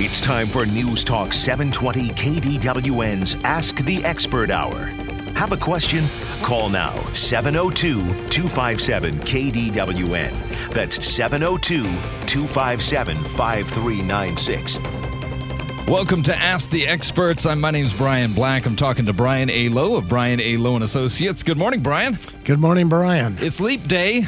It's time for News Talk 720 KDWN's Ask the Expert Hour. Have a question? Call now 702 257 KDWN. That's 702 257 5396. Welcome to Ask the Experts. I'm my name's Brian Black. I'm talking to Brian A. Lowe of Brian A. Lowe and Associates. Good morning, Brian. Good morning, Brian. It's leap day.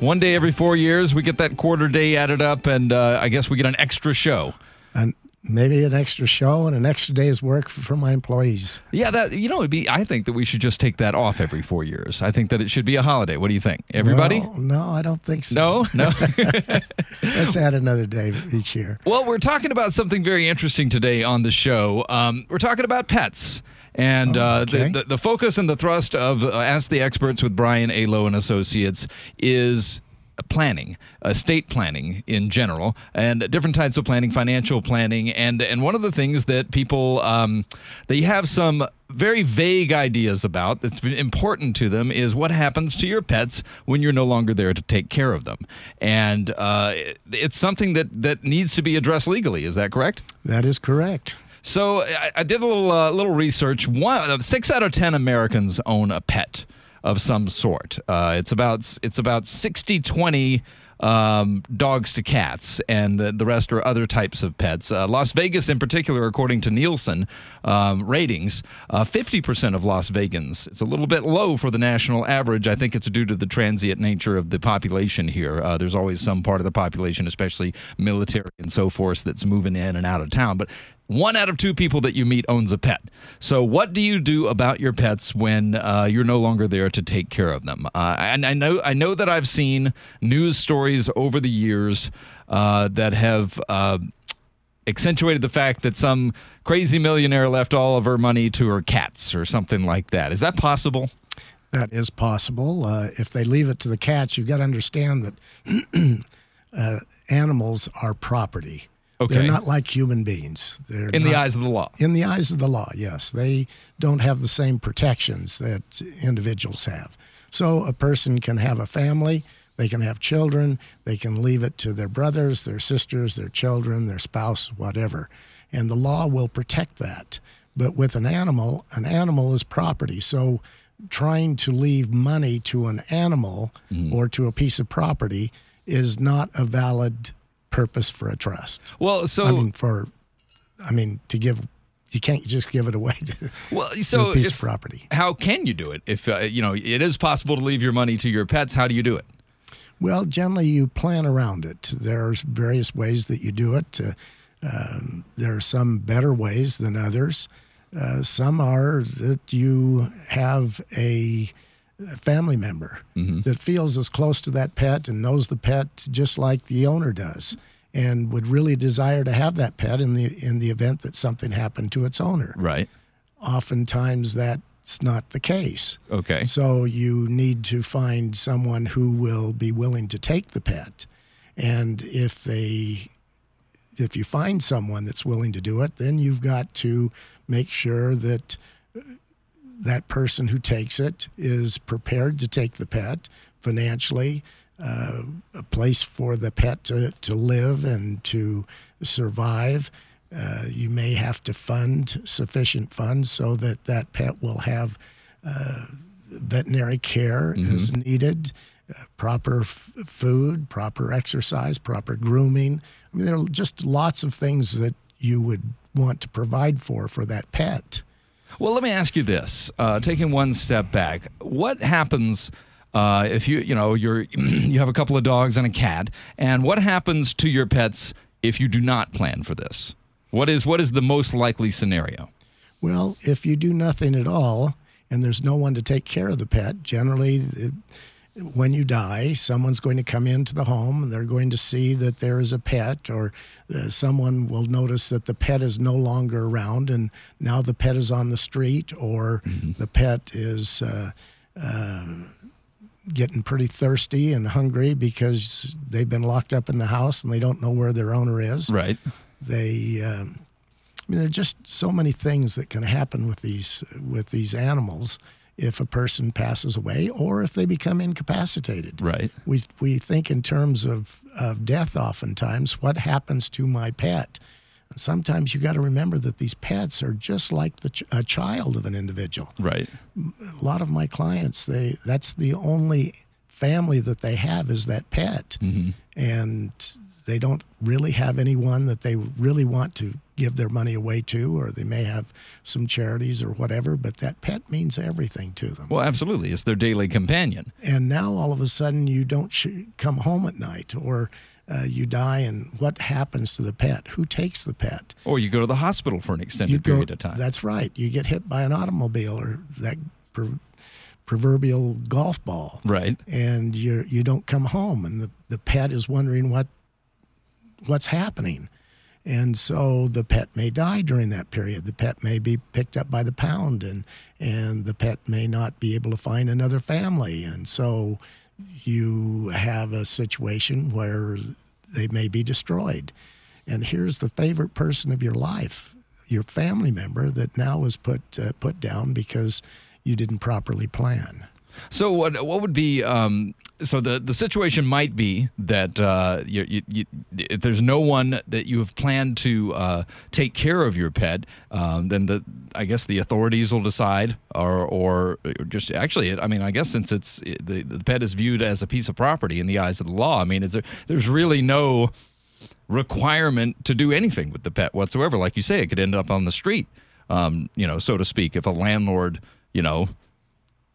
One day every four years, we get that quarter day added up, and uh, I guess we get an extra show. And maybe an extra show and an extra day's work for my employees. Yeah, that you know, it'd be. I think that we should just take that off every four years. I think that it should be a holiday. What do you think, everybody? No, no I don't think so. No, no. Let's add another day each year. Well, we're talking about something very interesting today on the show. Um, we're talking about pets. And uh, okay. the, the, the focus and the thrust of uh, Ask the Experts with Brian A. Lowe and Associates is planning, estate planning in general, and different types of planning, financial planning, and and one of the things that people um, they have some very vague ideas about that's important to them is what happens to your pets when you're no longer there to take care of them, and uh, it- it's something that that needs to be addressed legally. Is that correct? That is correct. So I, I did a little uh, little research. One, uh, six out of ten Americans own a pet of some sort. Uh, it's about it's about 60-20 um, dogs to cats, and the, the rest are other types of pets. Uh, Las Vegas, in particular, according to Nielsen um, ratings, uh, 50% of Las Vegans. It's a little bit low for the national average. I think it's due to the transient nature of the population here. Uh, there's always some part of the population, especially military and so forth, that's moving in and out of town. But one out of two people that you meet owns a pet. So, what do you do about your pets when uh, you're no longer there to take care of them? Uh, and I know, I know that I've seen news stories over the years uh, that have. Uh, accentuated the fact that some crazy millionaire left all of her money to her cats or something like that. Is that possible? That is possible. Uh, if they leave it to the cats, you've got to understand that uh, animals are property. Okay. They're not like human beings. They're In the eyes of the law. in the eyes of the law, yes, they don't have the same protections that individuals have. So a person can have a family, they can have children, they can leave it to their brothers, their sisters, their children, their spouse, whatever. And the law will protect that. But with an animal, an animal is property. So trying to leave money to an animal mm-hmm. or to a piece of property is not a valid purpose for a trust. Well, so I mean, for, I mean, to give, you can't just give it away to, well, to so a piece if- of property. how can you do it? If uh, you know it is possible to leave your money to your pets, how do you do it? Well, generally, you plan around it. There's various ways that you do it. Uh, um, there are some better ways than others. Uh, some are that you have a family member mm-hmm. that feels as close to that pet and knows the pet just like the owner does, and would really desire to have that pet in the in the event that something happened to its owner. Right. Oftentimes, that's not the case. Okay. So you need to find someone who will be willing to take the pet. And if they if you find someone that's willing to do it, then you've got to make sure that that person who takes it is prepared to take the pet financially, uh, a place for the pet to, to live and to survive. Uh, you may have to fund sufficient funds so that that pet will have uh, veterinary care as needed, uh, proper f- food, proper exercise, proper grooming. I mean, there are just lots of things that you would want to provide for for that pet. Well, let me ask you this: uh, taking one step back, what happens uh, if you you know you're you have a couple of dogs and a cat, and what happens to your pets if you do not plan for this? What is what is the most likely scenario? Well, if you do nothing at all and there's no one to take care of the pet, generally, it, when you die, someone's going to come into the home and they're going to see that there is a pet, or uh, someone will notice that the pet is no longer around and now the pet is on the street, or the pet is. Uh, uh, Getting pretty thirsty and hungry because they've been locked up in the house and they don't know where their owner is Right. they um, I mean there are just so many things that can happen with these with these animals if a person passes away or if they become incapacitated Right. we we think in terms of, of death oftentimes what happens to my pet sometimes you got to remember that these pets are just like the ch- a child of an individual. Right. A lot of my clients, they that's the only family that they have is that pet, mm-hmm. and they don't really have anyone that they really want to give their money away to, or they may have some charities or whatever. But that pet means everything to them. Well, absolutely. It's their daily companion. and now all of a sudden you don't sh- come home at night, or uh, you die, and what happens to the pet? Who takes the pet? Or you go to the hospital for an extended you go, period of time. That's right. You get hit by an automobile or that pro- proverbial golf ball, right. and you you don't come home, and the, the pet is wondering what what's happening. And so the pet may die during that period. The pet may be picked up by the pound, and and the pet may not be able to find another family. And so you have a situation where they may be destroyed. And here's the favorite person of your life, your family member that now is put uh, put down because you didn't properly plan. So what what would be um, so the the situation might be that uh, you, you, you, if there's no one that you have planned to uh, take care of your pet, um, then the I guess the authorities will decide, or or just actually, I mean, I guess since it's the the pet is viewed as a piece of property in the eyes of the law, I mean, there, there's really no requirement to do anything with the pet whatsoever. Like you say, it could end up on the street, um, you know, so to speak. If a landlord, you know,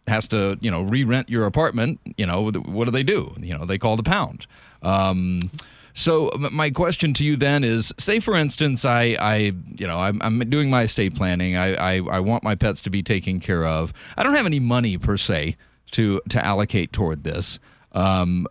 has to, you know, re-rent your apartment, you know, what do they do? You know, they call the pound. Um, so my question to you then is: Say, for instance, I, I you know, I'm, I'm doing my estate planning. I, I, I want my pets to be taken care of. I don't have any money per se to to allocate toward this. Um,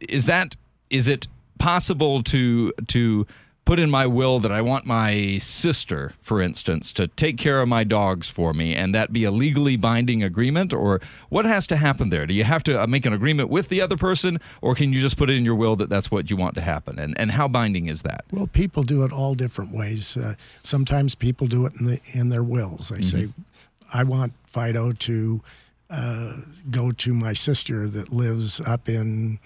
is that is it possible to to put in my will that I want my sister, for instance, to take care of my dogs for me, and that be a legally binding agreement, or what has to happen there? Do you have to uh, make an agreement with the other person, or can you just put it in your will that that's what you want to happen? And and how binding is that? Well, people do it all different ways. Uh, sometimes people do it in the in their wills. They say, "I want Fido to uh, go to my sister that lives up in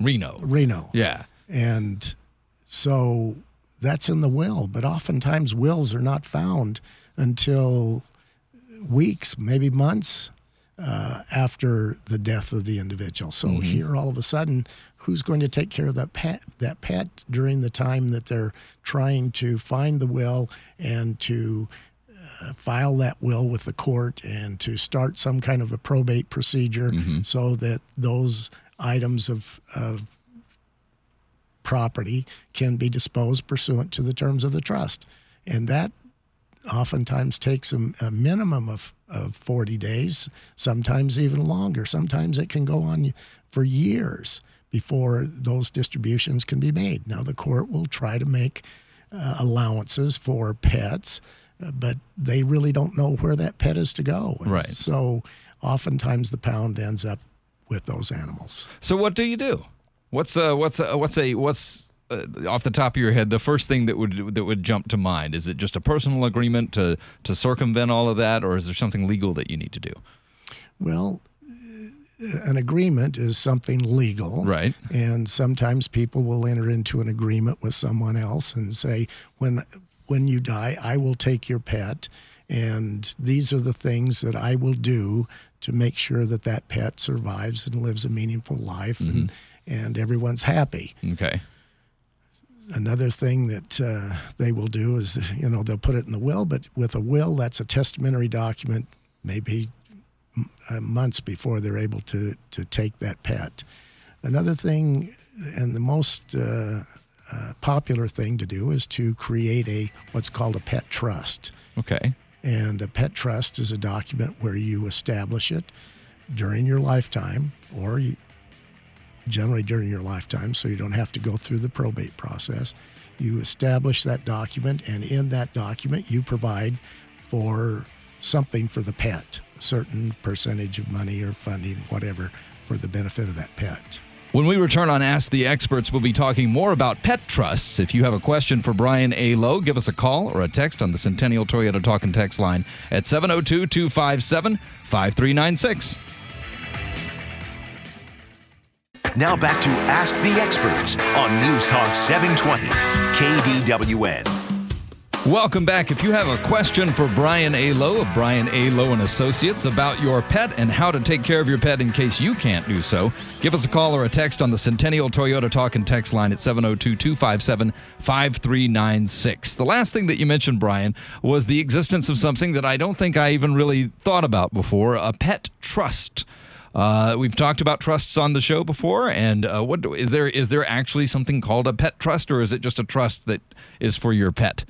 Reno. Reno," Yeah. And so that's in the will. But oftentimes, wills are not found until weeks, maybe months uh, after the death of the individual. So here, all of a sudden, who's going to take care of that pet? That pet during the time that they're trying to find the will and to uh, file that will with the court and to start some kind of a probate procedure so that those items of, of property can be disposed pursuant to the terms of the trust. And that oftentimes takes a, a minimum of, of 40 days, sometimes even longer. Sometimes it can go on for years before those distributions can be made. Now, the court will try to make uh, allowances for pets, uh, but they really don't know where that pet is to go. And Right. So oftentimes the pound ends up with those animals. So what do you do? What's uh what's uh, what's a what's uh, off the top of your head the first thing that would that would jump to mind? Is it just a personal agreement to to circumvent all of that, or is there something legal that you need to do? Well, an agreement is something legal. Right. And sometimes people will enter into an agreement with someone else and say, when when you die, I will take your pet and these are the things that I will do to make sure that that pet survives and lives a meaningful life and and everyone's happy. Okay. Another thing that uh, they will do is, you know, they'll put it in the will, but with a will, that's a testamentary document, maybe m- uh, months before they're able to, to take that pet. Another thing, and the most uh, uh, popular thing to do, is to create a what's called a pet trust. Okay. And a pet trust is a document where you establish it during your lifetime, or you, generally during your lifetime, so you don't have to go through the probate process. You establish that document, and in that document, you provide for something for the pet, a certain percentage of money or funding, whatever, for the benefit of that pet. When we return on Ask the Experts, we'll be talking more about pet trusts. If you have a question for Brian A. Lowe, give us a call or a text on the Centennial Toyota Talk and Text line at 702 257 5396. Now back to Ask the Experts on News Talk 720 KDWN. Welcome back. If you have a question for Brian A. Lowe of Brian A. Lowe and Associates about your pet and how to take care of your pet in case you can't do so, give us a call or a text on the Centennial Toyota Talk and Text line at 702-257-5396. The last thing that you mentioned, Brian, was the existence of something that I don't think I even really thought about before, a pet trust. Uh, we've talked about trusts on the show before, and uh, what is there? Is there actually something called a pet trust, or is it just a trust that is for your pet?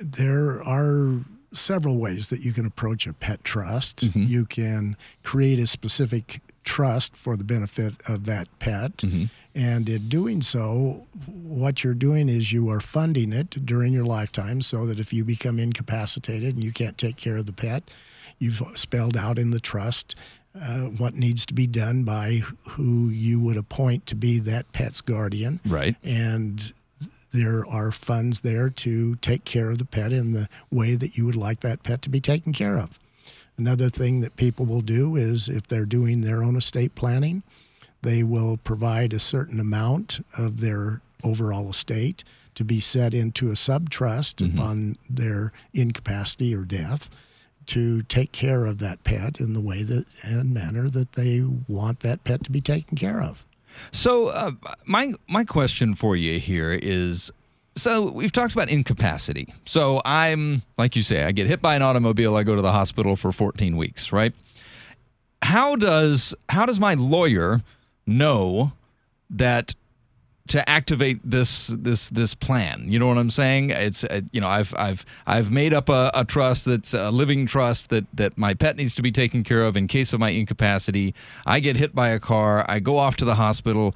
there are several ways that you can approach a pet trust. Mm-hmm. You can create a specific trust for the benefit of that pet. Mm-hmm. And in doing so, what you're doing is you are funding it during your lifetime so that if you become incapacitated and you can't take care of the pet, you've spelled out in the trust uh, what needs to be done by who you would appoint to be that pet's guardian. Right. And there are funds there to take care of the pet in the way that you would like that pet to be taken care of. Another thing that people will do is if they're doing their own estate planning, they will provide a certain amount of their overall estate to be set into a subtrust upon their incapacity or death to take care of that pet in the way that and manner that they want that pet to be taken care of. So uh, my my question for you here is so we've talked about incapacity. So I'm like you say I get hit by an automobile I go to the hospital for 14 weeks, right? How does how does my lawyer know that to activate this this this plan. You know what I'm saying? It's uh, you know I've I've I've made up a, a, trust that's a living trust that that my pet needs to be taken care of in case of my incapacity. I get hit by a car. I go off to the hospital.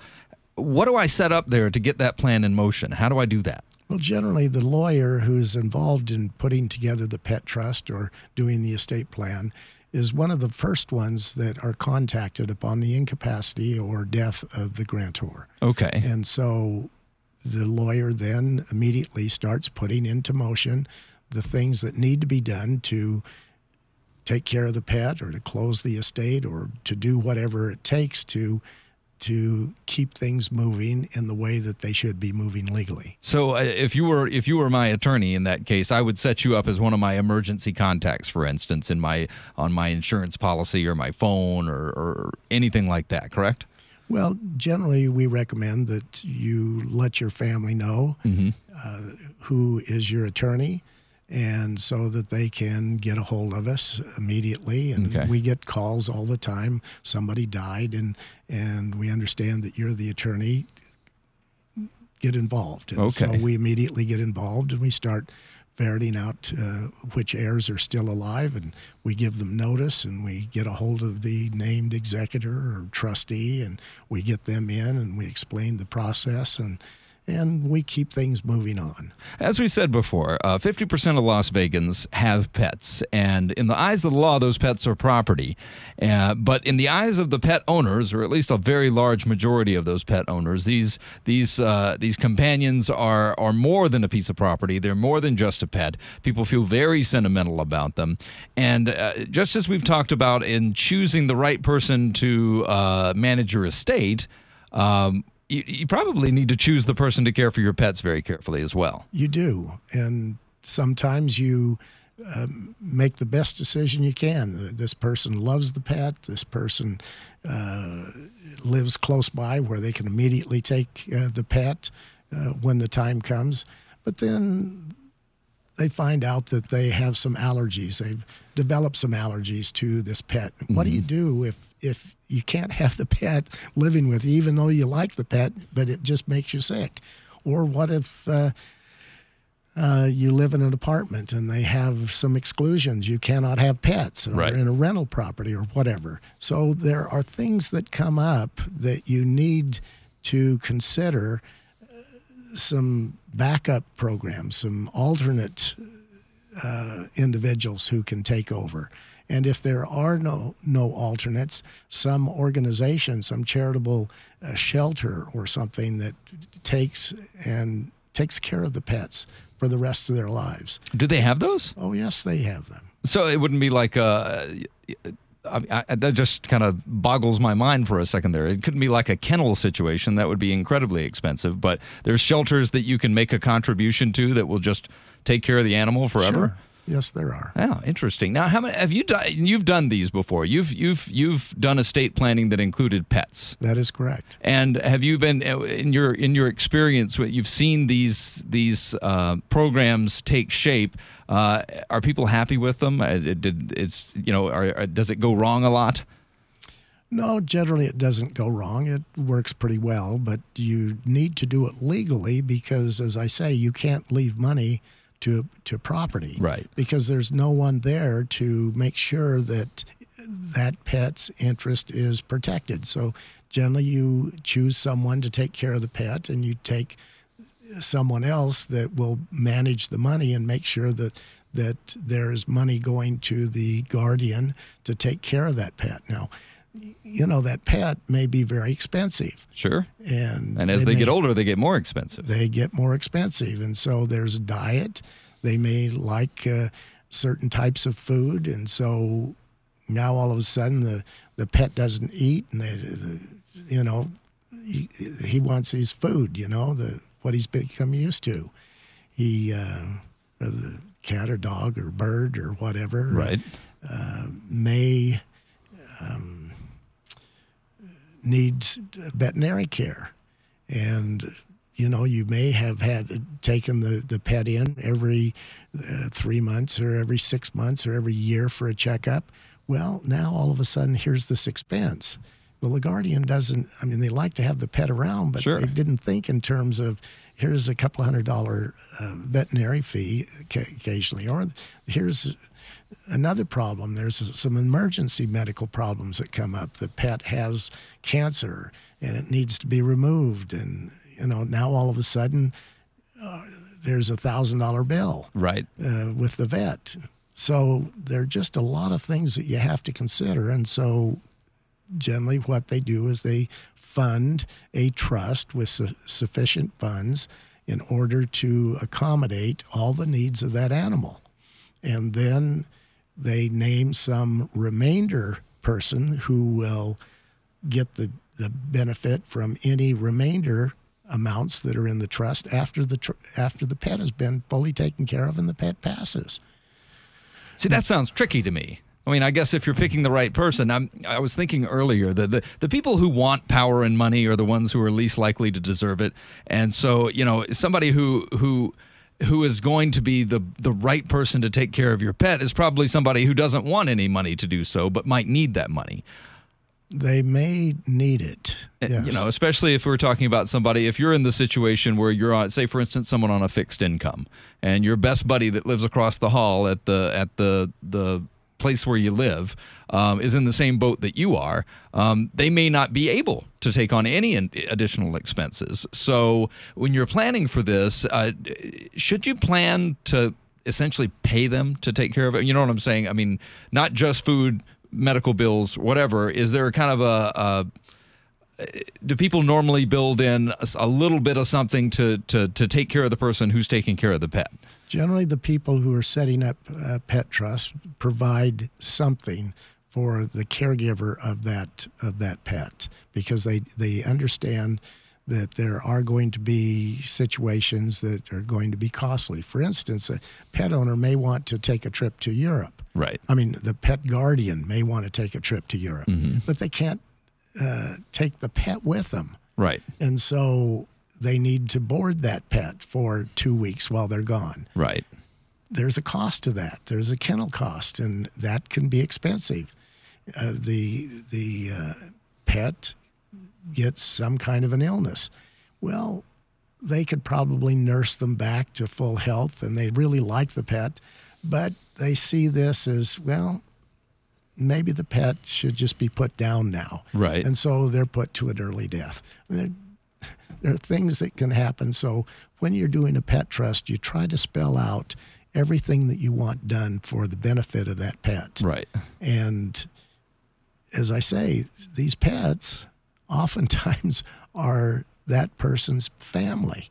What do I set up there to get that plan in motion? How do I do that? Well, generally, the lawyer who's involved in putting together the pet trust or doing the estate plan is one of the first ones that are contacted upon the incapacity or death of the grantor. Okay. And so the lawyer then immediately starts putting into motion the things that need to be done to take care of the pet or to close the estate or to do whatever it takes to to keep things moving in the way that they should be moving legally. So uh, if you were if you were my attorney in that case, I would set you up as one of my emergency contacts, for instance, in my on my insurance policy or my phone or, or anything like that. Correct? Well, generally, we recommend that you let your family know uh, who is your attorney, and so that they can get a hold of us immediately. And Okay. we get calls all the time. Somebody died, and and we understand that you're the attorney. Get involved. And So we immediately get involved, and we start ferreting out uh, which heirs are still alive, and we give them notice, and we get a hold of the named executor or trustee, and we get them in, and we explain the process, and and we keep things moving on. As we said before, uh, 50% of Las Vegans have pets, and in the eyes of the law, those pets are property. Uh, but in the eyes of the pet owners, or at least a very large majority of those pet owners, these these uh, these companions are are more than a piece of property. They're more than just a pet. People feel very sentimental about them, and uh, just as we've talked about in choosing the right person to uh, manage your estate. Um, you, you probably need to choose the person to care for your pets very carefully as well. You do, and sometimes you um, make the best decision you can. This person loves the pet. This person uh, lives close by where they can immediately take uh, the pet uh, when the time comes. But then they find out that they have some allergies. They've developed some allergies to this pet. What do you do if if you can't have the pet living with you, even though you like the pet, but it just makes you sick? Or what if uh, uh, you live in an apartment and they have some exclusions? You cannot have pets, or Right. in a rental property, or whatever. So there are things that come up that you need to consider some backup programs, some alternate uh, individuals who can take over. And if there are no no alternates, some organization, some charitable uh, shelter or something that takes and takes care of the pets for the rest of their lives. Do they have those? Oh yes, they have them. So it wouldn't be like uh, I, I, that just kind of boggles my mind for a second there. It couldn't be like a kennel situation that would be incredibly expensive, but there's shelters that you can make a contribution to that will just take care of the animal forever. Sure. Yes, there are. Oh, interesting. Now, how many have you done? You've done these before. You've you've you've done estate planning that included pets. That is correct. And have you been in your in your experience? You've seen these these uh, programs take shape. Uh, are people happy with them? Uh, it, did it's you know are, does it go wrong a lot? No, generally it doesn't go wrong. It works pretty well, but you need to do it legally because, as I say, you can't leave money to to property, right? Because there's no one there to make sure that that pet's interest is protected. So generally, you choose someone to take care of the pet, and you take someone else that will manage the money and make sure that that there's money going to the guardian to take care of that pet. Now, you know that pet may be very expensive. Sure. And and as they, they may, get older, they get more expensive. They get more expensive, and so there's a diet. They may like uh, certain types of food, and so now all of a sudden the the pet doesn't eat, and they, the, you know he, he wants his food. You know the what he's become used to. He uh, or the cat or dog or bird or whatever right. uh, may. Um, needs veterinary care. And, you know, you may have had taken the, the pet in every uh, three months or every six months or every year for a checkup. Well, now all of a sudden, here's this expense. Well, the guardian doesn't, I mean, they like to have the pet around, but sure. they didn't think in terms of here's a couple hundred dollar uh, veterinary fee occasionally, or here's another problem. There's some emergency medical problems that come up. The pet has cancer and it needs to be removed, and you know now all of a sudden uh, there's a thousand dollar bill right uh, with the vet. So there are just a lot of things that you have to consider, and so generally what they do is they fund a trust with su- sufficient funds in order to accommodate all the needs of that animal. And then they name some remainder person who will get the, the benefit from any remainder amounts that are in the trust after the tr- after the pet has been fully taken care of and the pet passes. See, that sounds tricky to me. I mean, I guess if you're picking the right person, I'm, I was thinking earlier that the, the people who want power and money are the ones who are least likely to deserve it. And so, you know, somebody who who who is going to be the the right person to take care of your pet is probably somebody who doesn't want any money to do so, but might need that money. They may need it. Yes. Eh, you know, especially if we're talking about somebody, if you're in the situation where you're on, say, for instance, someone on a fixed income, and your best buddy that lives across the hall at the at the the place where you live um, is in the same boat that you are, um, they may not be able to take on any additional expenses. So when you're planning for this, uh, should you plan to essentially pay them to take care of it? You know what I'm saying? I mean, not just food, medical bills, whatever. Is there a kind of a, a do people normally build in a, little bit of something to, to, to take care of the person who's taking care of the pet? Generally, the people who are setting up uh, pet trusts provide something for the caregiver of that of that pet because they they understand that there are going to be situations that are going to be costly. For instance, a pet owner may want to take a trip to Europe. Right. I mean, the pet guardian may want to take a trip to Europe, mm-hmm. but they can't uh, take the pet with them. Right. And so they need to board that pet for two weeks while they're gone. Right. There's a cost to that. There's a kennel cost, and that can be expensive. Uh, the the uh, pet gets some kind of an illness. Well, they could probably nurse them back to full health, and they really like the pet, but they see this as well maybe the pet should just be put down now. Right. And so they're put to an early death. There are things that can happen. So when you're doing a pet trust, you try to spell out everything that you want done for the benefit of that pet. Right. And as I say, these pets oftentimes are that person's family.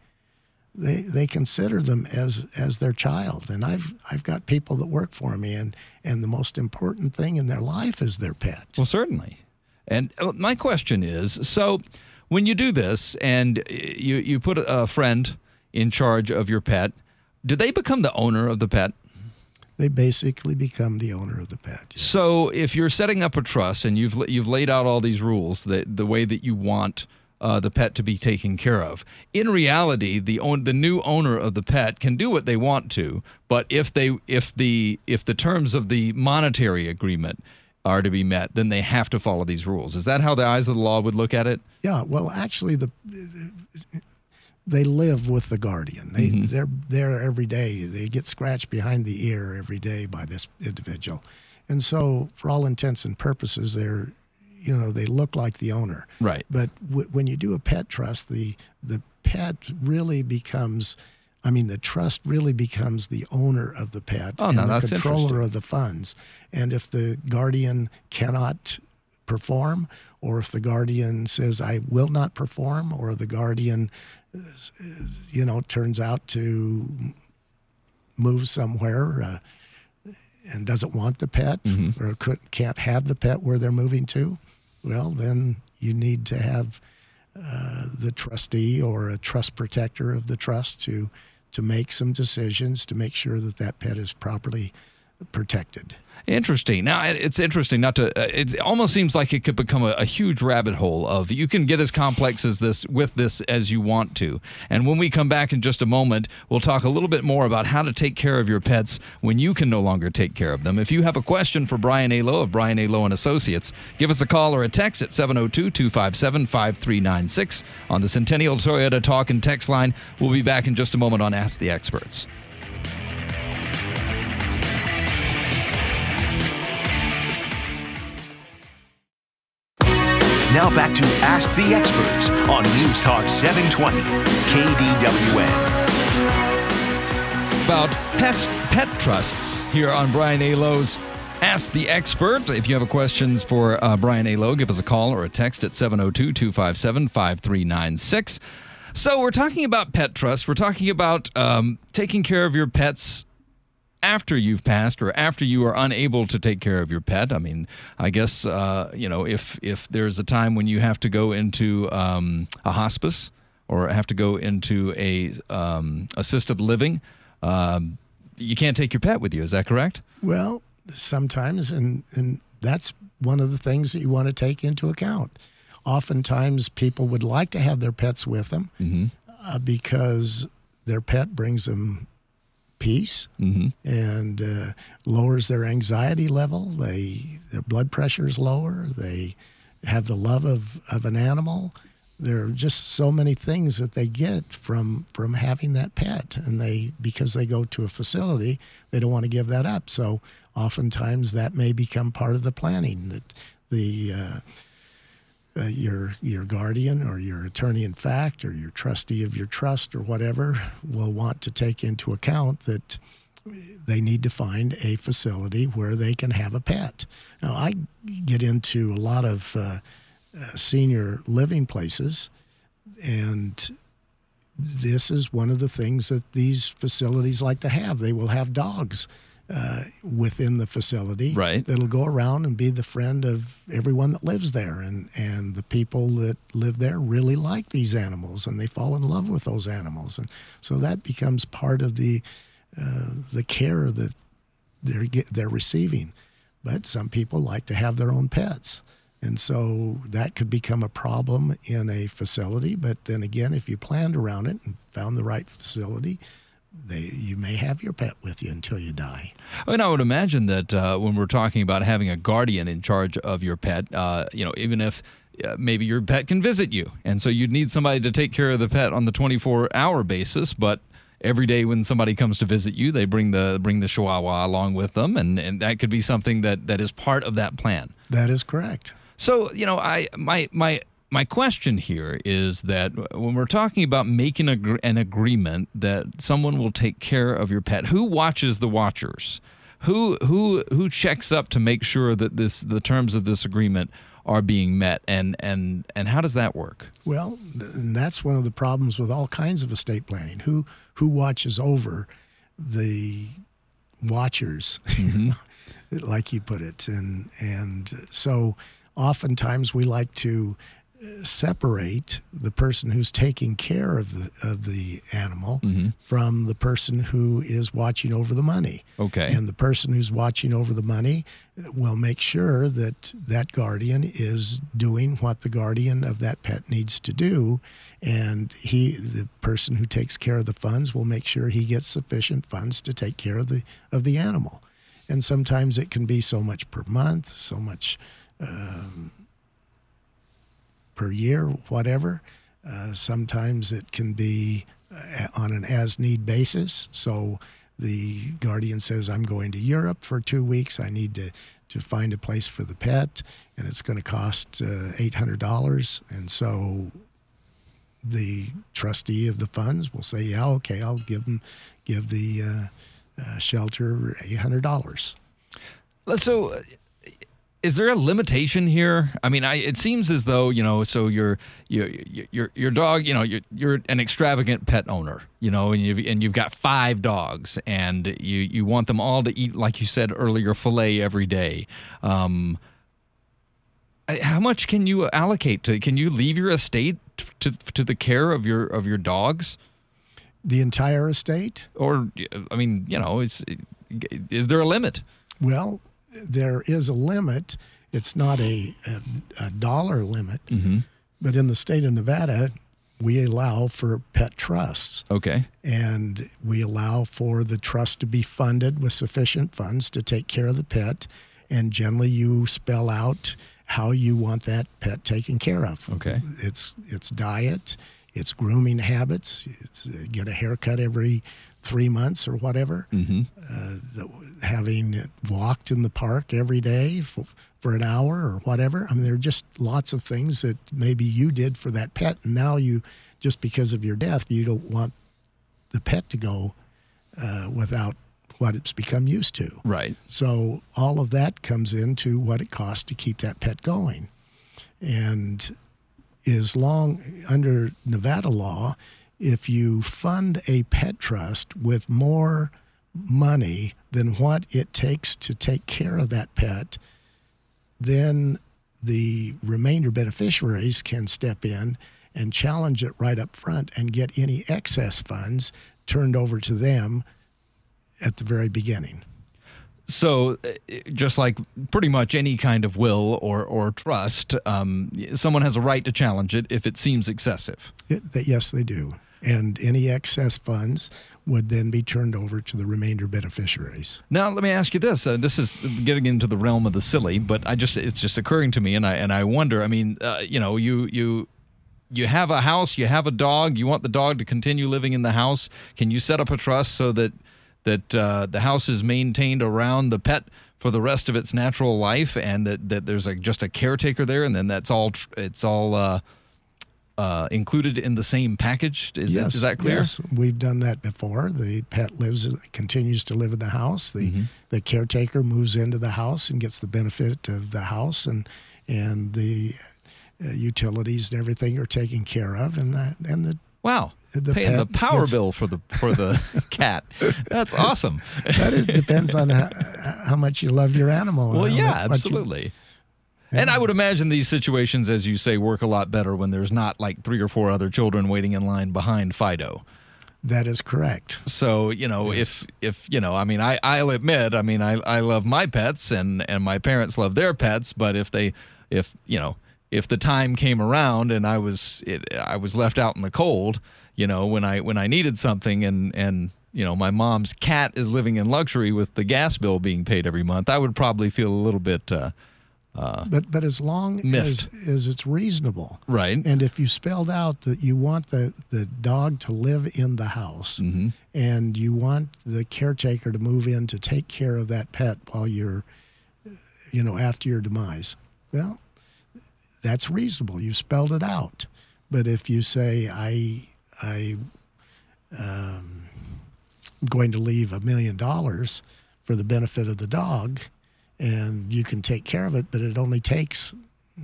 they they consider them as as their child. And I've I've got people that work for me, and and the most important thing in their life is their pet. Well, certainly. And uh, my question is so when you do this and you, you put a friend in charge of your pet, do they become the owner of the pet? They basically become the owner of the pet. Yes. So if you're setting up a trust and you've you've laid out all these rules that the way that you want uh, the pet to be taken care of. In reality, the own, the new owner of the pet can do what they want to, but if they if the if the terms of the monetary agreement are to be met, then they have to follow these rules. Is that how the eyes of the law would look at it? Yeah. Well, actually, the they live with the guardian. They mm-hmm. they're there every day. They get scratched behind the ear every day by this individual, and so for all intents and purposes, they're you know they look like the owner. Right. But w- when you do a pet trust, the the pet really becomes I mean, the trust really becomes the owner of the pet oh, and no, the controller of the funds. And if the guardian cannot perform, or if the guardian says, I will not perform, or the guardian, you know, turns out to move somewhere uh, and doesn't want the pet mm-hmm. or could, can't have the pet where they're moving to, well, then you need to have uh, the trustee or a trust protector of the trust to to make some decisions to make sure that that pet is properly protected. Interesting. Now it's interesting not to. Uh, it almost seems like it could become a, a, huge rabbit hole of you can get as complex as this with this as you want to. And when we come back in just a moment, we'll talk a little bit more about how to take care of your pets when you can no longer take care of them. If you have a question for Brian A. Lowe of Brian A. Lowe and Associates, give us a call or a text at 702-257-5396 on the Centennial Toyota Talk and Text line. We'll be back in just a moment on Ask the Experts. Now back to Ask the Experts on News Talk 720 KDWN. About pest, pet trusts here on Brian A. Lowe's Ask the Expert. If you have questions for uh, Brian A. Lowe, give us a call or a text at 702 257 5396. So, we're talking about pet trusts. We're talking about um, taking care of your pets after you've passed or after you are unable to take care of your pet. I mean, I guess uh, you know if if there's a time when you have to go into um, a hospice or have to go into a um, assisted living, um, you can't take your pet with you. Is that correct? Well, sometimes, and and that's one of the things that you want to take into account. Oftentimes, people would like to have their pets with them mm-hmm. uh, because their pet brings them peace mm-hmm. and uh, lowers their anxiety level. They their blood pressure is lower. They have the love of, of an animal. There are just so many things that they get from from having that pet, and they because they go to a facility, they don't want to give that up. So oftentimes that may become part of the planning that the uh, uh, your your guardian or your attorney in fact or your trustee of your trust or whatever will want to take into account that they need to find a facility where they can have a pet. Now, I get into a lot of uh, uh, senior living places, and this is one of the things that these facilities like to have. They will have dogs uh, within the facility right. that'll go around and be the friend of everyone that lives there. And, and the people that live there really like these animals and they fall in love with those animals. And so that becomes part of the, uh, the care that they're, get, they're receiving. But some people like to have their own pets. And so that could become a problem in a facility. But then again, if you planned around it and found the right facility, they you may have your pet with you until you die. And I would imagine that uh, when we're talking about having a guardian in charge of your pet, uh, you know, even if uh, maybe your pet can visit you, and so you'd need somebody to take care of the pet on the 24-hour basis, but every day when somebody comes to visit you, they bring the bring the Chihuahua along with them, and, and that could be something that, that is part of that plan. That is correct. So you know, I my my my question here is that when we're talking about making a, an agreement that someone will take care of your pet, who watches the watchers? Who who who checks up to make sure that this the terms of this agreement are being met, and and and how does that work? Well, that's one of the problems with all kinds of estate planning. Who who watches over the watchers, mm-hmm. like you put it, and and so oftentimes we like to separate the person who's taking care of the of the animal from the person who is watching over the money. Okay. And the person who's watching over the money will make sure that that guardian is doing what the guardian of that pet needs to do and he the person who takes care of the funds will make sure he gets sufficient funds to take care of the of the animal. And sometimes it can be so much per month, so much um, per year, whatever. Uh, sometimes it can be uh, on an as need basis. So the guardian says, I'm going to Europe for two weeks. I need to, to find a place for the pet, and it's going to cost uh, $800. And so the trustee of the funds will say, Yeah, okay, I'll give them, give the uh, uh, shelter $800. So, is there a limitation here? I mean, I, it seems as though you know. So your your your your dog, you know, you're you're an extravagant pet owner, you know, and you've and you've got five dogs, and you you want them all to eat, like you said earlier, fillet every day. Um, how much can you allocate to? Can you leave your estate to to the care of your of your dogs? The entire estate? Or I mean, you know, is is there a limit? Well, there is a limit. It's not a, a, a dollar limit, but in the state of Nevada, we allow for pet trusts Okay. and we allow for the trust to be funded with sufficient funds to take care of the pet. And generally, you spell out how you want that pet taken care of. Okay. It's it's diet, it's grooming habits. It's uh, get a haircut every three months or whatever. Uh, having walked in the park every day for, for an hour or whatever. I mean, there are just lots of things that maybe you did for that pet, and now you, just because of your death, you don't want the pet to go uh, without what it's become used to. Right. So all of that comes into what it costs to keep that pet going. And as long under Nevada law, if you fund a pet trust with more money than what it takes to take care of that pet, then the remainder beneficiaries can step in and challenge it right up front and get any excess funds turned over to them at the very beginning. So, uh, just like pretty much any kind of will or, or trust, um, someone has a right to challenge it if it seems excessive. It, yes, they do. And any excess funds would then be turned over to the remainder beneficiaries. Now, let me ask you this: uh, This is getting into the realm of the silly, but I just—it's just occurring to me, and I and I wonder. I mean, uh, you know, you you you have a house, you have a dog, you want the dog to continue living in the house. Can you set up a trust so that that uh, the house is maintained around the pet for the rest of its natural life, and that, that there's like just a caretaker there, and then that's all it's all uh, included in the same package? Is, yes, is that clear? Yes, we've done that before. The pet lives, continues to live in the house. The Mm-hmm. the caretaker moves into the house and gets the benefit of the house, and and the uh, utilities and everything are taken care of, and that and the Wow. The Paying the power gets- bill for the for the cat. That's awesome. that is depends on how, how much you love your animal. Well, yeah, absolutely. you- And I would imagine these situations, as you say, work a lot better when there's not like three or four other children waiting in line behind Fido. that is correct. So you know, if if you know, I mean, I I'll admit, I mean, I I love my pets and and my parents love their pets, but if they if you know if the time came around and I was it, I was left out in the cold, you know, when I when I needed something and and you know my mom's cat is living in luxury with the gas bill being paid every month, I would probably feel a little bit uh, But but as long Miffed. as as it's reasonable, right. and if you spelled out that you want the the dog to live in the house, Mm-hmm. and you want the caretaker to move in to take care of that pet while you're, you know, after your demise, well, that's reasonable. You spelled it out. But if you say I I um, going to leave a million dollars for the benefit of the dog, and you can take care of it, but it only takes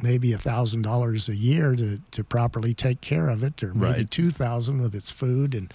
maybe a thousand dollars a year to, to properly take care of it, or maybe Right. two thousand with its food, and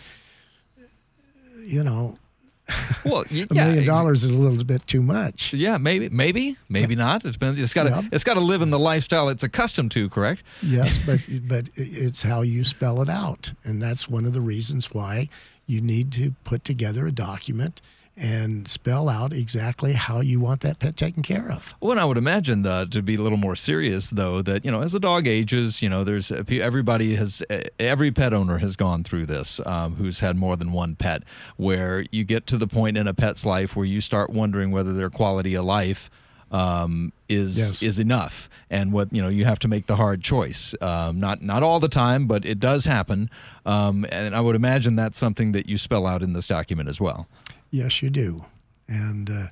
you know, Well, y- a yeah, million dollars is a little bit too much. Yeah, maybe, maybe, maybe not. It depends. It's got to, Yeah. it's got to live in the lifestyle it's accustomed to. Correct? Yes, but but it's how you spell it out, and that's one of the reasons why you need to put together a document and spell out exactly how you want that pet taken care of. Well, and I would imagine uh, to be a little more serious, though, that you know, as the dog ages, you know, there's everybody has every pet owner has gone through this, um, who's had more than one pet, where you get to the point in a pet's life where you start wondering whether their quality of life um, is Yes. is enough, and what you know, you have to make the hard choice. Um, not not all the time, but it does happen, um, and I would imagine that's something that you spell out in this document as well. Yes, you do, and uh,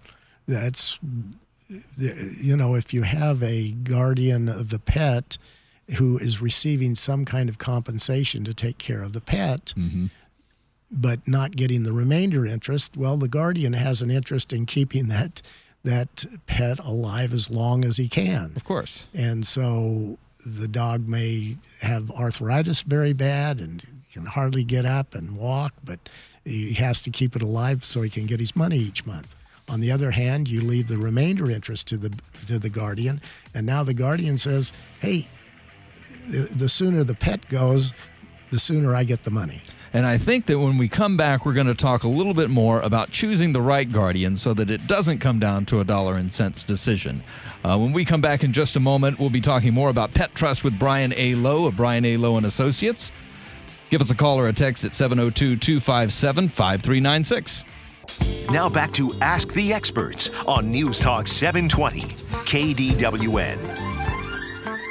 that's you know if you have a guardian of the pet who is receiving some kind of compensation to take care of the pet. But not getting the remainder interest. Well, the guardian has an interest in keeping that that pet alive as long as he can. Of course. And so the dog may have arthritis very bad and can hardly get up and walk, but he has to keep it alive so he can get his money each month. On the other hand, you leave the remainder interest to the to the guardian, and now the guardian says, "Hey, the, sooner the pet goes, the sooner I get the money." And I think that when we come back, we're going to talk a little bit more about choosing the right guardian so that it doesn't come down to a dollar and cents decision. Uh, when we come back in just a moment, we'll be talking more about pet trust with Brian A. Lowe of Brian A. Lowe and Associates. Give us a call or a text at 702 257 5396. Now back to Ask the Experts on News Talk 720 KDWN.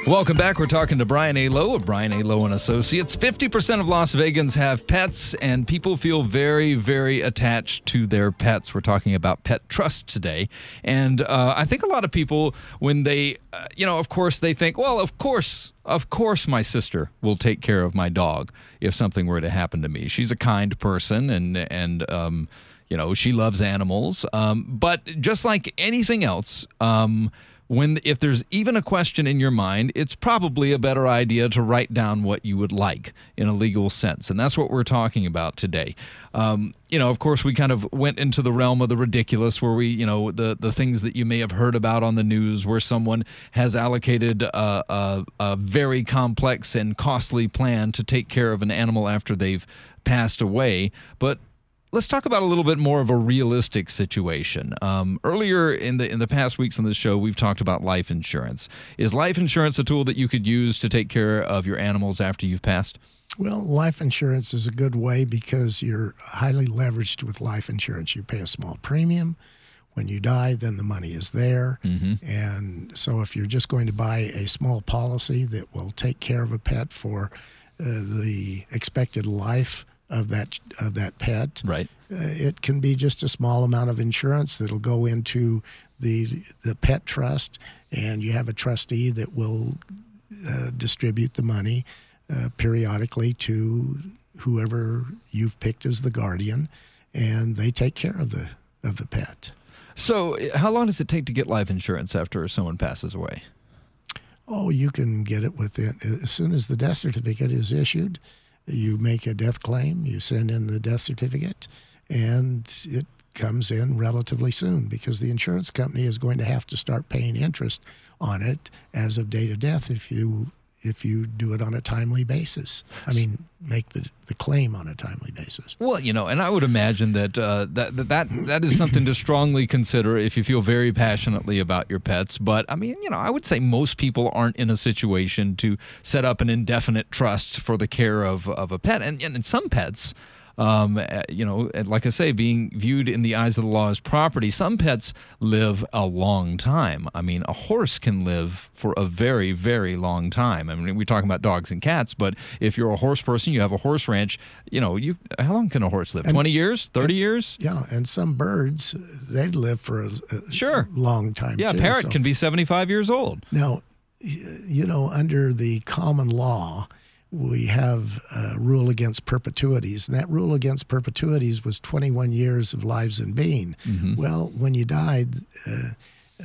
Welcome back. We're talking to Brian A. Lowe of Brian A. Lowe and Associates. 50% of Las Vegans have pets, and people feel very, very attached to their pets. We're talking about pet trust today. And uh, I think a lot of people, when they, uh, you know, of course, they think, well, of course, of course, my sister will take care of my dog if something were to happen to me. She's a kind person, and, and, um, you know, she loves animals. Um, but just like anything else, um, when if there's even a question in your mind, it's probably a better idea to write down what you would like in a legal sense, and that's what we're talking about today. Um, you know, of course, we kind of went into the realm of the ridiculous, where we, you know, the the things that you may have heard about on the news, where someone has allocated a, a, a very complex and costly plan to take care of an animal after they've passed away, but Let's talk about a little bit more of a realistic situation. Um, earlier in the in the past weeks on the show, we've talked about life insurance. Is life insurance a tool that you could use to take care of your animals after you've passed? Well, life insurance is a good way because you're highly leveraged with life insurance. You pay a small premium. When you die, then the money is there. And so, if you're just going to buy a small policy that will take care of a pet for uh, the expected life of that of that pet, Right. uh, it can be just a small amount of insurance that'll go into the the pet trust, and you have a trustee that will uh, distribute the money uh, periodically to whoever you've picked as the guardian, and they take care of the of the pet. So, uh, how long does it take to get life insurance after someone passes away? Oh, you can get it within as soon as the death certificate is issued. You make a death claim, you send in the death certificate, and it comes in relatively soon because the insurance company is going to have to start paying interest on it as of date of death if you if you do it on a timely basis. I mean, make the, the claim on a timely basis. Well, you know, and I would imagine that uh, that, that that that is something to strongly consider if you feel very passionately about your pets. But I mean, you know, I would say most people aren't in a situation to set up an indefinite trust for the care of of a pet, and and some pets. Um, uh, you know, like I say, being viewed in the eyes of the law as property, some pets live a long time. I mean, a horse can live for a very, very long time. I mean, we're talking about dogs and cats, but if you're a horse person, you have a horse ranch, you know, you how long can a horse live? 20 years? 30 years? Yeah, and some birds they live for a, a Sure. long time. Yeah, a parrot so- can be 75 years old. Now, you know, under the common law, we have a rule against perpetuities, and that rule against perpetuities was 21 years of lives in being. Well, when you died, uh,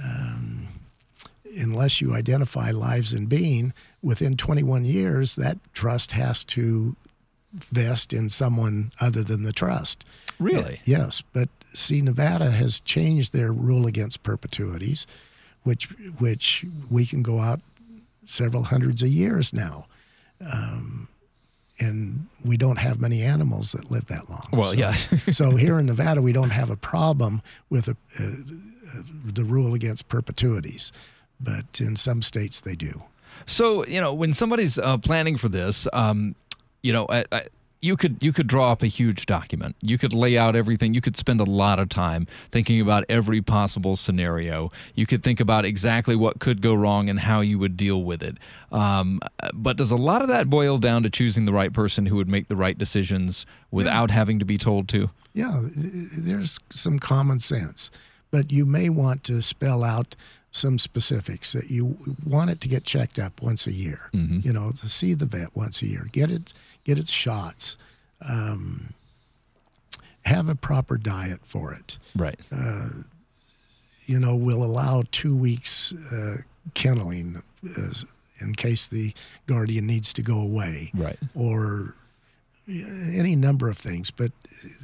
um, unless you identify lives in being, within 21 years, that trust has to vest in someone other than the trust. Really? Yes, but see, Nevada has changed their rule against perpetuities, which which we can go out several hundreds of years now, um, and we don't have many animals that live that long. Well, So- yeah. so here in Nevada, we don't have a problem with a, uh, uh, the rule against perpetuities, but in some states they do. So you know, when somebody's uh, planning for this, um, you know, I, I, you could you could draw up a huge document. You could lay out everything. You could spend a lot of time thinking about every possible scenario. You could think about exactly what could go wrong and how you would deal with it. Um, but does a lot of that boil down to choosing the right person who would make the right decisions without having to be told to? Yeah, there's some common sense, but you may want to spell out some specifics that you want it to get checked up once a year. You know, to see the vet once a year, get it, get its shots, um, have a proper diet for it. Right. You know, we'll allow two weeks uh, kenneling uh, in case the guardian needs to go away Right. or any number of things, but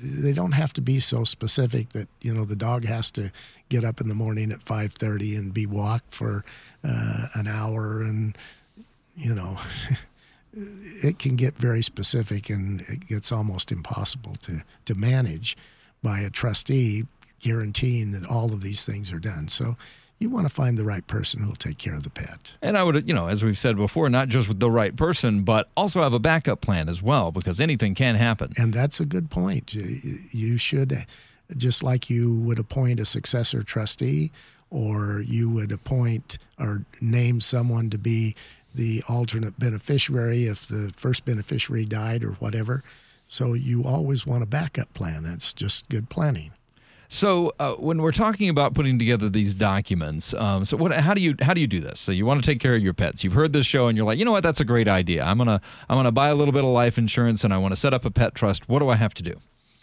they don't have to be so specific that you know the dog has to get up in the morning at five thirty and be walked for uh, an hour, and you know it can get very specific and it gets almost impossible to to manage by a trustee guaranteeing that all of these things are done. So you want to find the right person who will take care of the pet. And I would, you know, as we've said before, not just with the right person, but also have a backup plan as well, because anything can happen. And that's a good point. You- You should, just like you would appoint a successor trustee, or you would appoint or name someone to be the alternate beneficiary if the first beneficiary died or whatever. So you always want a backup plan. That's just good planning. So uh, when we're talking about putting together these documents, um, so what? How do you how do you do this? So you want to take care of your pets. You've heard this show, and you're like, you know what? That's a great idea. I'm gonna I'm gonna buy a little bit of life insurance, and I want to set up a pet trust. What do I have to do?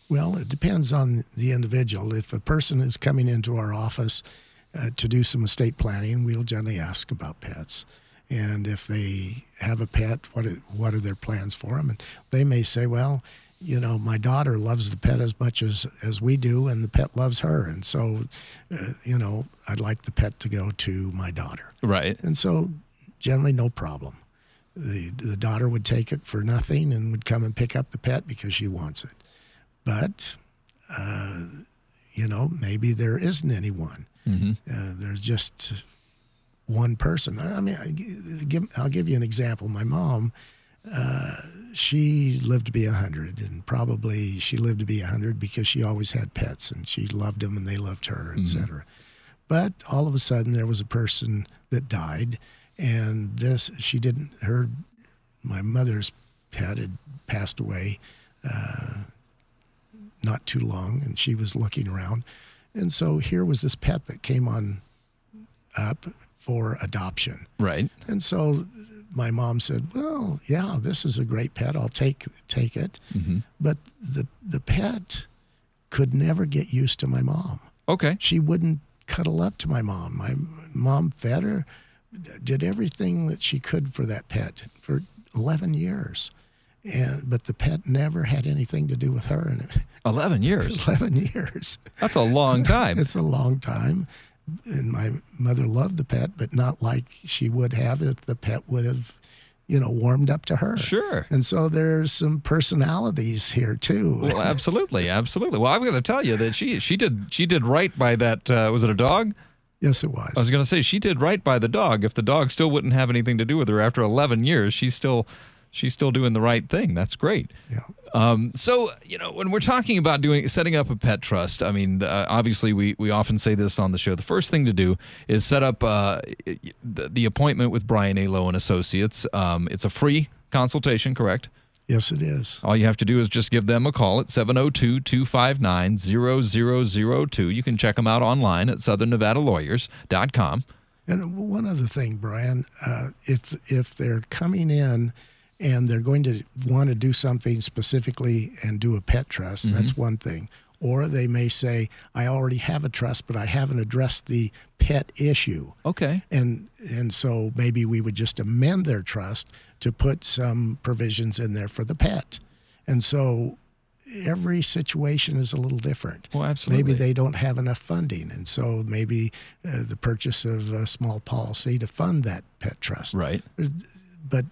Well, it depends on the individual. If a person is coming into our office uh, to do some estate planning, we'll generally ask about pets. And if they have a pet, what are, what are their plans for them? And they may say, well, you know, my daughter loves the pet as much as, as we do, and the pet loves her. And so, uh, you know, I'd like the pet to go to my daughter. Right. And so, generally, no problem. The, the daughter would take it for nothing and would come and pick up the pet because she wants it. But, uh, you know, maybe there isn't anyone. Mm-hmm. Uh, there's just one person. I mean, I give, I'll give you an example. My mom, uh, she lived to be 100, and probably she lived to be 100 because she always had pets and she loved them and they loved her, et cetera. But all of a sudden, there was a person that died, and this, she didn't, her, my mother's pet had passed away uh, not too long, and she was looking around. And so here was this pet that came on up for adoption. Right. And so my mom said, "Well, yeah, this is a great pet. I'll take take it." Mm-hmm. But the the pet could never get used to my mom. Okay. She wouldn't cuddle up to my mom. My mom fed her, did everything that she could for that pet for 11 years. And but the pet never had anything to do with her in Eleven years. 11 years. That's a long time. It's a long time. And my mother loved the pet, but not like she would have if the pet would have, you know, warmed up to her. Sure. And so there's some personalities here too. Well, absolutely, absolutely. Well, I'm going to tell you that she she did she did right by that. Uh, was it a dog? yes, it was. I was going to say she did right by the dog. If the dog still wouldn't have anything to do with her after 11 years, she's still she's still doing the right thing. That's great. yeah. Um, so you know when we're talking about doing setting up a pet trust, I mean uh, obviously we we often say this on the show. The first thing to do is set up uh, the, the appointment with Brian A. Lowe and Associates. Um, it's a free consultation, correct? Yes, it is. All you have to do is just give them a call at 702 259 0002. You can check them out online at southernnevadalawyers.com. And one other thing, Brian, uh, if if they're coming in and they're going to want to do something specifically and do a pet trust, that's one thing. Or they may say, I already have a trust, but I haven't addressed the pet issue. Okay. And and so maybe we would just amend their trust to put some provisions in there for the pet. And so every situation is a little different. Well, absolutely. Maybe they don't have enough funding, and so maybe uh, the purchase of a small policy to fund that pet trust. Right. But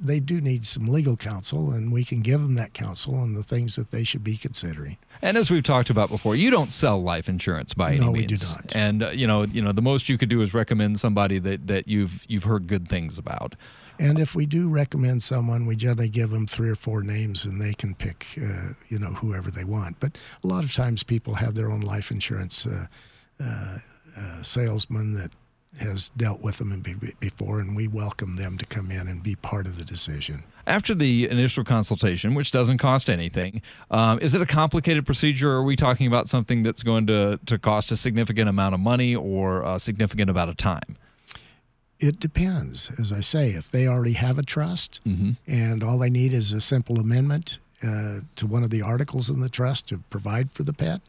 they do need some legal counsel, and we can give them that counsel and the things that they should be considering. And as we've talked about before, you don't sell life insurance by any No, means. we do not. And uh, you know, you know, the most you could do is recommend somebody that, that you've you've heard good things about. And if we do recommend someone, we generally give them three or four names, and they can pick, uh, you know, whoever they want. But a lot of times, people have their own life insurance uh, uh, uh, salesman that has dealt with them before, and we welcome them to come in and be part of the decision. After the initial consultation, which doesn't cost anything, um, is it a complicated procedure? Or are we talking about something that's going to, to cost a significant amount of money or a significant amount of time? It depends. As I say, if they already have a trust and all they need is a simple amendment uh, to one of the articles in the trust to provide for the pet,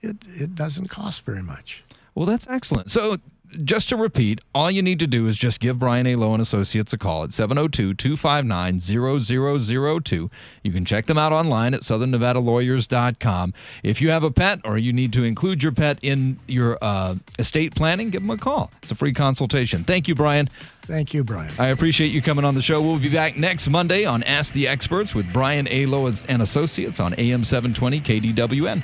it, it doesn't cost very much. Well, that's excellent. So, just to repeat, all you need to do is just give Brian A. Lowe and Associates a call at 702 259 0002. You can check them out online at southernnevadalawyers.com. If you have a pet or you need to include your pet in your uh, estate planning, give them a call. It's a free consultation. Thank you, Brian. Thank you, Brian. I appreciate you coming on the show. We'll be back next Monday on Ask the Experts with Brian A. Lowe and Associates on AM 720 KDWN.